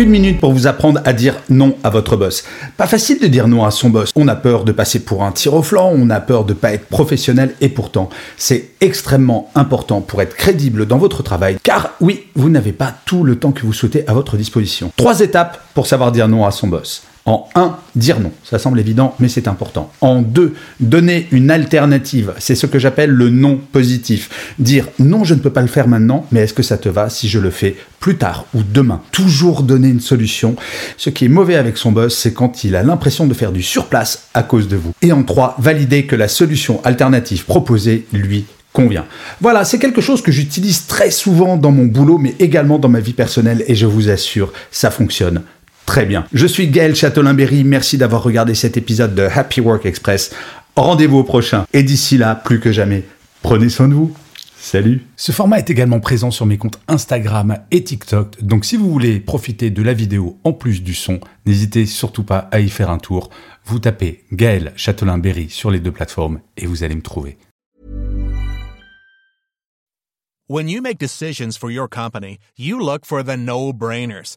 Une minute pour vous apprendre à dire non à votre boss. Pas facile de dire non à son boss. On a peur de passer pour un tir au flanc, on a peur de pas être professionnel et pourtant, c'est extrêmement important pour être crédible dans votre travail car oui, vous n'avez pas tout le temps que vous souhaitez à votre disposition. Trois étapes pour savoir dire non à son boss. En 1, dire non. Ça semble évident, mais c'est important. En 2, donner une alternative. C'est ce que j'appelle le non positif. Dire non, je ne peux pas le faire maintenant, mais est-ce que ça te va si je le fais plus tard ou demain? Toujours donner une solution. Ce qui est mauvais avec son boss, c'est quand il a l'impression de faire du surplace à cause de vous. Et en 3, valider que la solution alternative proposée lui convient. Voilà, c'est quelque chose que j'utilise très souvent dans mon boulot, mais également dans ma vie personnelle, et je vous assure, ça fonctionne très bien. Je suis Gaël Châtelain-Berry, merci d'avoir regardé cet épisode de Happy Work Express. Rendez-vous au prochain, et d'ici là, plus que jamais, prenez soin de vous. Salut Ce format est également présent sur mes comptes Instagram et TikTok, donc si vous voulez profiter de la vidéo en plus du son, n'hésitez surtout pas à y faire un tour. Vous tapez Gaël Châtelain-Berry sur les deux plateformes et vous allez me trouver. When you make decisions for your company, you look for the no-brainers.